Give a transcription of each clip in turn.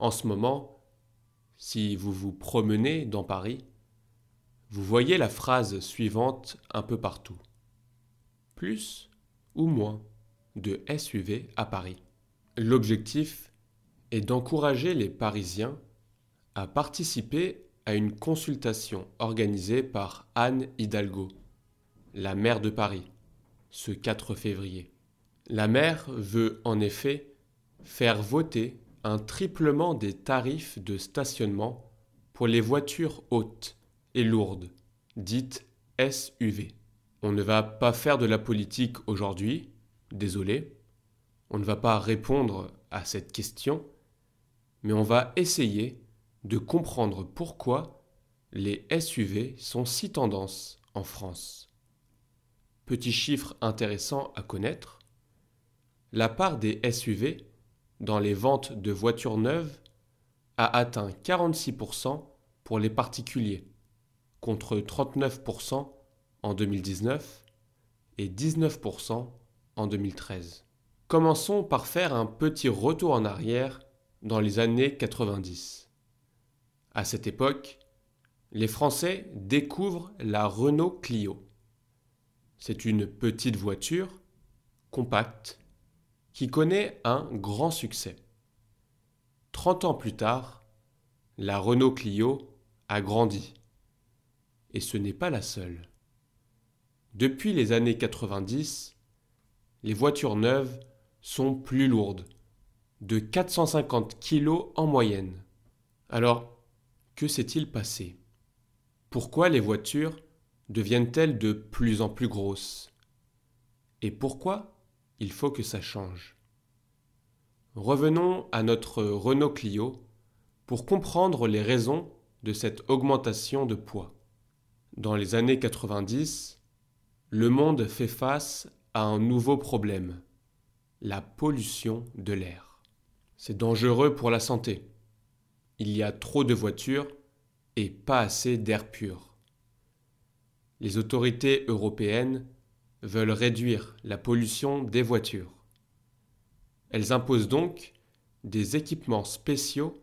En ce moment, si vous vous promenez dans Paris, vous voyez la phrase suivante un peu partout. Plus ou moins de SUV à Paris. L'objectif est d'encourager les Parisiens à participer à une consultation organisée par Anne Hidalgo, la maire de Paris, ce 4 février. La maire veut en effet faire voter un triplement des tarifs de stationnement pour les voitures hautes et lourdes, dites SUV. On ne va pas faire de la politique aujourd'hui, désolé, on ne va pas répondre à cette question, mais on va essayer de comprendre pourquoi les SUV sont si tendances en France. Petit chiffre intéressant à connaître, la part des SUV dans les ventes de voitures neuves a atteint 46% pour les particuliers, contre 39% en 2019 et 19% en 2013. Commençons par faire un petit retour en arrière dans les années 90. À cette époque, les Français découvrent la Renault Clio. C'est une petite voiture, compacte, qui connaît un grand succès. Trente ans plus tard, la Renault Clio a grandi. Et ce n'est pas la seule. Depuis les années 90, les voitures neuves sont plus lourdes, de 450 kg en moyenne. Alors, que s'est-il passé? Pourquoi les voitures deviennent-elles de plus en plus grosses? Et pourquoi il faut que ça change. Revenons à notre Renault Clio pour comprendre les raisons de cette augmentation de poids. Dans les années 90, le monde fait face à un nouveau problème, la pollution de l'air. C'est dangereux pour la santé. Il y a trop de voitures et pas assez d'air pur. Les autorités européennes veulent réduire la pollution des voitures. Elles imposent donc des équipements spéciaux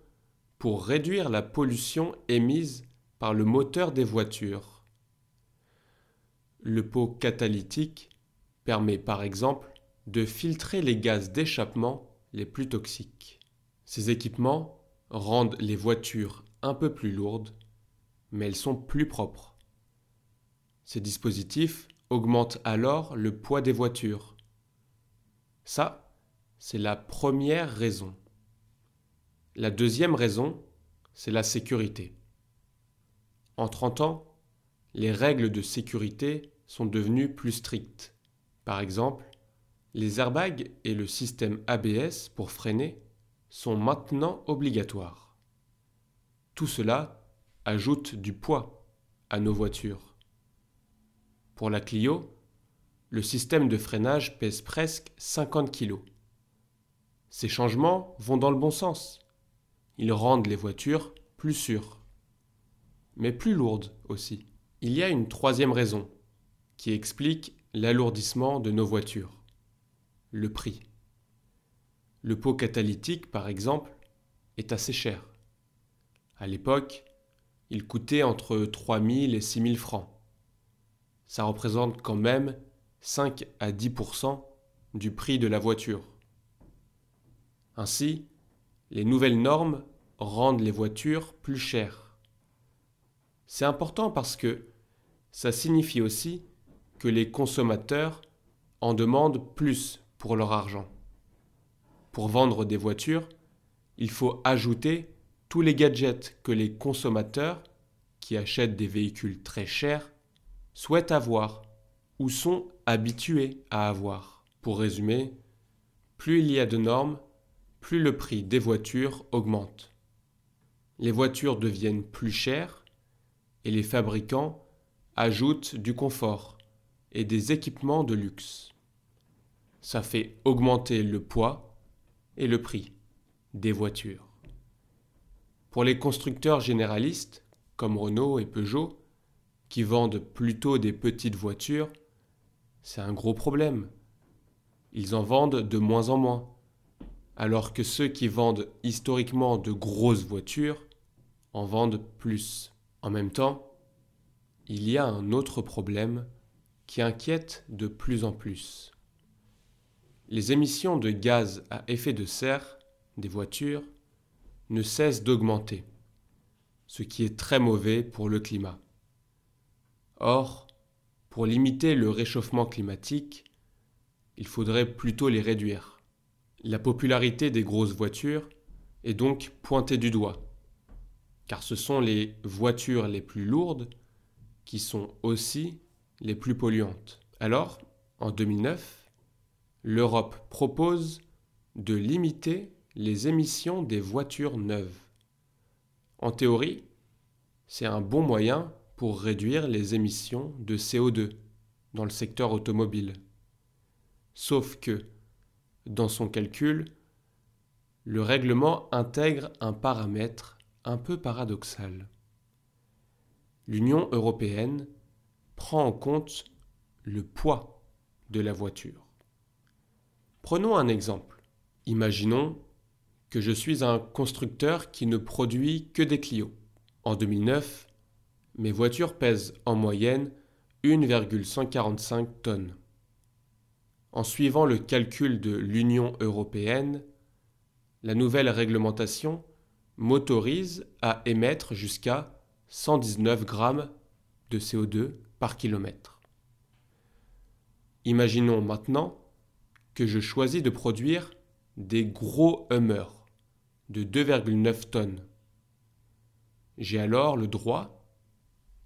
pour réduire la pollution émise par le moteur des voitures. Le pot catalytique permet par exemple de filtrer les gaz d'échappement les plus toxiques. Ces équipements rendent les voitures un peu plus lourdes, mais elles sont plus propres. Ces dispositifs augmente alors le poids des voitures. Ça, c'est la première raison. La deuxième raison, c'est la sécurité. En 30 ans, les règles de sécurité sont devenues plus strictes. Par exemple, les airbags et le système ABS pour freiner sont maintenant obligatoires. Tout cela ajoute du poids à nos voitures. Pour la Clio, le système de freinage pèse presque 50 kg. Ces changements vont dans le bon sens. Ils rendent les voitures plus sûres, mais plus lourdes aussi. Il y a une troisième raison qui explique l'alourdissement de nos voitures. Le prix. Le pot catalytique, par exemple, est assez cher. À l'époque, il coûtait entre 3000 et 6000 francs ça représente quand même 5 à 10% du prix de la voiture. Ainsi, les nouvelles normes rendent les voitures plus chères. C'est important parce que ça signifie aussi que les consommateurs en demandent plus pour leur argent. Pour vendre des voitures, il faut ajouter tous les gadgets que les consommateurs, qui achètent des véhicules très chers, souhaitent avoir ou sont habitués à avoir. Pour résumer, plus il y a de normes, plus le prix des voitures augmente. Les voitures deviennent plus chères et les fabricants ajoutent du confort et des équipements de luxe. Ça fait augmenter le poids et le prix des voitures. Pour les constructeurs généralistes, comme Renault et Peugeot, qui vendent plutôt des petites voitures, c'est un gros problème. Ils en vendent de moins en moins. alors que ceux qui vendent historiquement de grosses voitures en vendent plus. En même temps, il y a un autre problème qui inquiète de plus en plus. Les émissions de gaz à effet de serre des voitures ne cessent d'augmenter, ce qui est très mauvais pour le climat. Or, pour limiter le réchauffement climatique, il faudrait plutôt les réduire. La popularité des grosses voitures est donc pointée du doigt, car ce sont les voitures les plus lourdes qui sont aussi les plus polluantes. Alors, en 2009, l'Europe propose de limiter les émissions des voitures neuves. En théorie, c'est un bon moyen pour réduire les émissions de CO2 dans le secteur automobile. Sauf que, dans son calcul, le règlement intègre un paramètre un peu paradoxal. L'Union européenne prend en compte le poids de la voiture. Prenons un exemple. Imaginons que je suis un constructeur qui ne produit que des Clio. En 2009, mes voitures pèsent en moyenne 1,145 tonnes. En suivant le calcul de l'Union européenne, la nouvelle réglementation m'autorise à émettre jusqu'à 119 grammes de CO2 par kilomètre. Imaginons maintenant que je choisis de produire des gros Hummer de 2,9 tonnes. J'ai alors le droit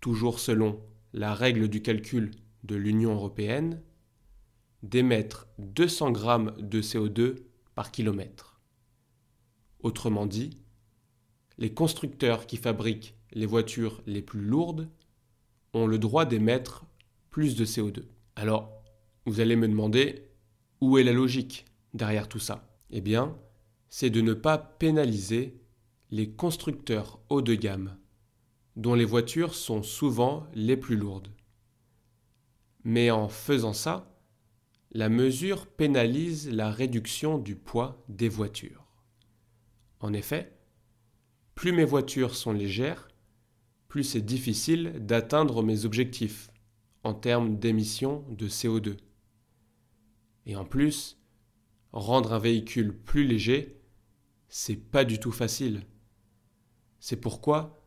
toujours selon la règle du calcul de l'Union européenne, d'émettre 200 grammes de CO2 par kilomètre. Autrement dit, les constructeurs qui fabriquent les voitures les plus lourdes ont le droit d'émettre plus de CO2. Alors, vous allez me demander où est la logique derrière tout ça? Eh bien, c'est de ne pas pénaliser les constructeurs haut de gamme dont les voitures sont souvent les plus lourdes. Mais en faisant ça, la mesure pénalise la réduction du poids des voitures. En effet, plus mes voitures sont légères, plus c'est difficile d'atteindre mes objectifs en termes d'émissions de CO2. Et en plus, rendre un véhicule plus léger, c'est pas du tout facile. C'est pourquoi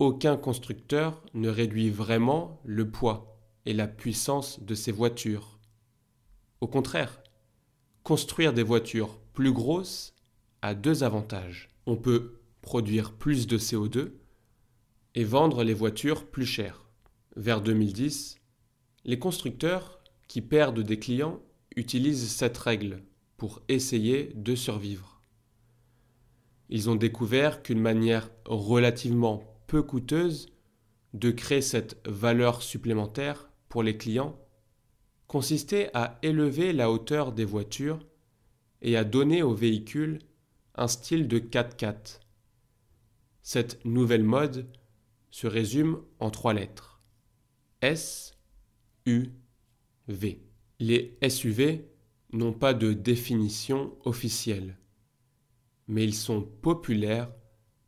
aucun constructeur ne réduit vraiment le poids et la puissance de ses voitures. Au contraire, construire des voitures plus grosses a deux avantages. On peut produire plus de CO2 et vendre les voitures plus chères. Vers 2010, les constructeurs qui perdent des clients utilisent cette règle pour essayer de survivre. Ils ont découvert qu'une manière relativement peu coûteuse de créer cette valeur supplémentaire pour les clients consistait à élever la hauteur des voitures et à donner aux véhicules un style de 4x4. Cette nouvelle mode se résume en trois lettres. S, U, V. Les SUV n'ont pas de définition officielle, mais ils sont populaires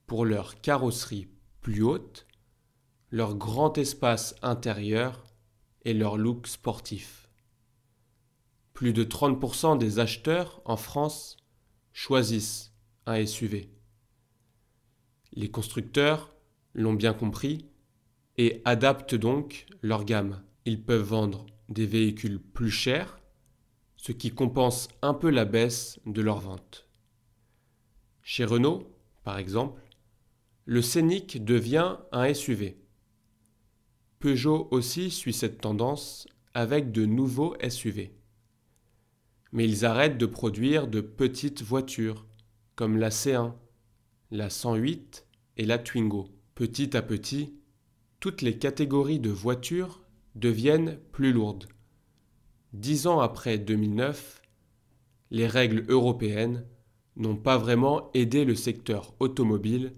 pour leur carrosserie plus hautes, leur grand espace intérieur et leur look sportif. Plus de 30% des acheteurs en France choisissent un SUV. Les constructeurs l'ont bien compris et adaptent donc leur gamme. Ils peuvent vendre des véhicules plus chers, ce qui compense un peu la baisse de leur vente. Chez Renault, par exemple, le Scénic devient un SUV. Peugeot aussi suit cette tendance avec de nouveaux SUV. Mais ils arrêtent de produire de petites voitures, comme la C1, la 108 et la Twingo. Petit à petit, toutes les catégories de voitures deviennent plus lourdes. Dix ans après 2009, les règles européennes n'ont pas vraiment aidé le secteur automobile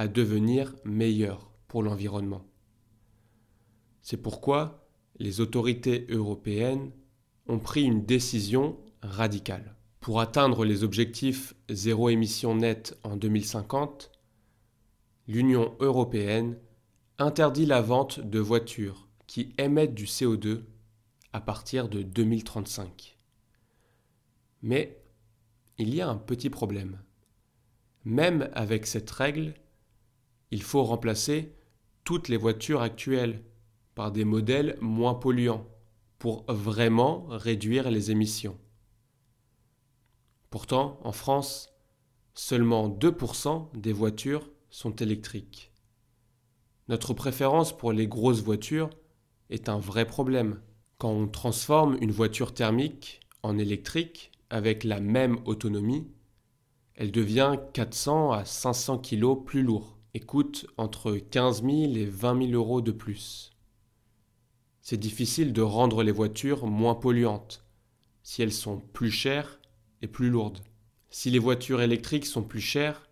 à devenir meilleur pour l'environnement. C'est pourquoi les autorités européennes ont pris une décision radicale. Pour atteindre les objectifs zéro émission nette en 2050, l'Union européenne interdit la vente de voitures qui émettent du CO2 à partir de 2035. Mais il y a un petit problème. Même avec cette règle, il faut remplacer toutes les voitures actuelles par des modèles moins polluants pour vraiment réduire les émissions. Pourtant, en France, seulement 2% des voitures sont électriques. Notre préférence pour les grosses voitures est un vrai problème. Quand on transforme une voiture thermique en électrique avec la même autonomie, elle devient 400 à 500 kg plus lourde et coûte entre 15 000 et 20 000 euros de plus. C'est difficile de rendre les voitures moins polluantes si elles sont plus chères et plus lourdes. Si les voitures électriques sont plus chères,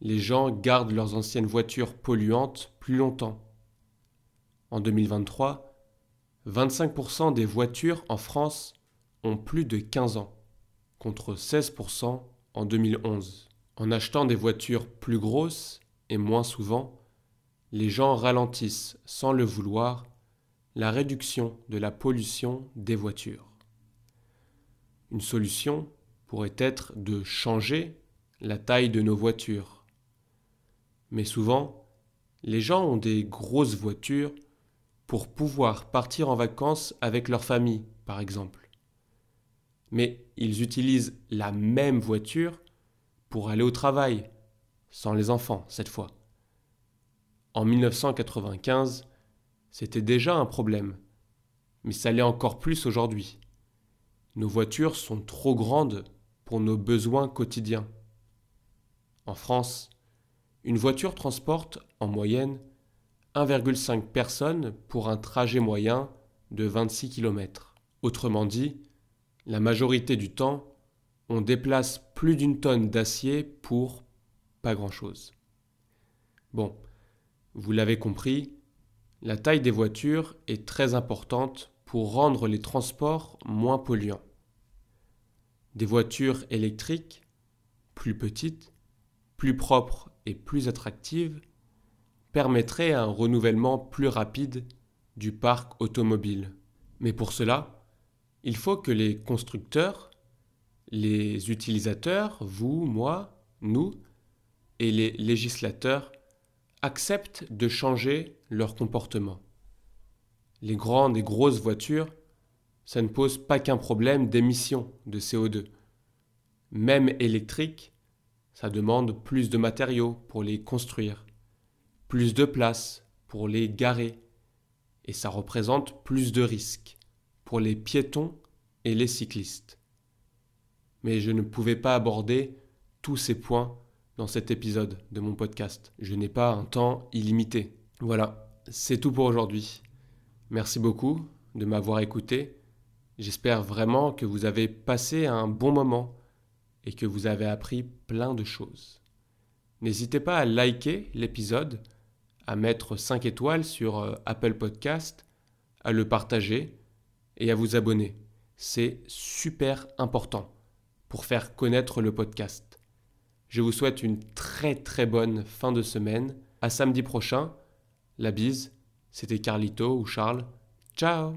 les gens gardent leurs anciennes voitures polluantes plus longtemps. En 2023, 25% des voitures en France ont plus de 15 ans, contre 16% en 2011. En achetant des voitures plus grosses et moins souvent, les gens ralentissent, sans le vouloir, la réduction de la pollution des voitures. Une solution pourrait être de changer la taille de nos voitures. Mais souvent, les gens ont des grosses voitures pour pouvoir partir en vacances avec leur famille, par exemple. Mais ils utilisent la même voiture pour aller au travail, sans les enfants cette fois. En 1995, c'était déjà un problème, mais ça l'est encore plus aujourd'hui. Nos voitures sont trop grandes pour nos besoins quotidiens. En France, une voiture transporte en moyenne 1,5 personnes pour un trajet moyen de 26 km. Autrement dit, la majorité du temps, on déplace plus d'une tonne d'acier pour grand-chose. Bon, vous l'avez compris, la taille des voitures est très importante pour rendre les transports moins polluants. Des voitures électriques, plus petites, plus propres et plus attractives, permettrait un renouvellement plus rapide du parc automobile. Mais pour cela, il faut que les constructeurs, les utilisateurs, vous, moi, nous, et les législateurs acceptent de changer leur comportement. Les grandes et grosses voitures, ça ne pose pas qu'un problème d'émission de CO2. Même électrique, ça demande plus de matériaux pour les construire plus de place pour les garer et ça représente plus de risques pour les piétons et les cyclistes. Mais je ne pouvais pas aborder tous ces points dans cet épisode de mon podcast. Je n'ai pas un temps illimité. Voilà, c'est tout pour aujourd'hui. Merci beaucoup de m'avoir écouté. J'espère vraiment que vous avez passé un bon moment et que vous avez appris plein de choses. N'hésitez pas à liker l'épisode à mettre 5 étoiles sur euh, Apple Podcast, à le partager et à vous abonner. C'est super important pour faire connaître le podcast. Je vous souhaite une très très bonne fin de semaine. À samedi prochain. La bise, c'était Carlito ou Charles. Ciao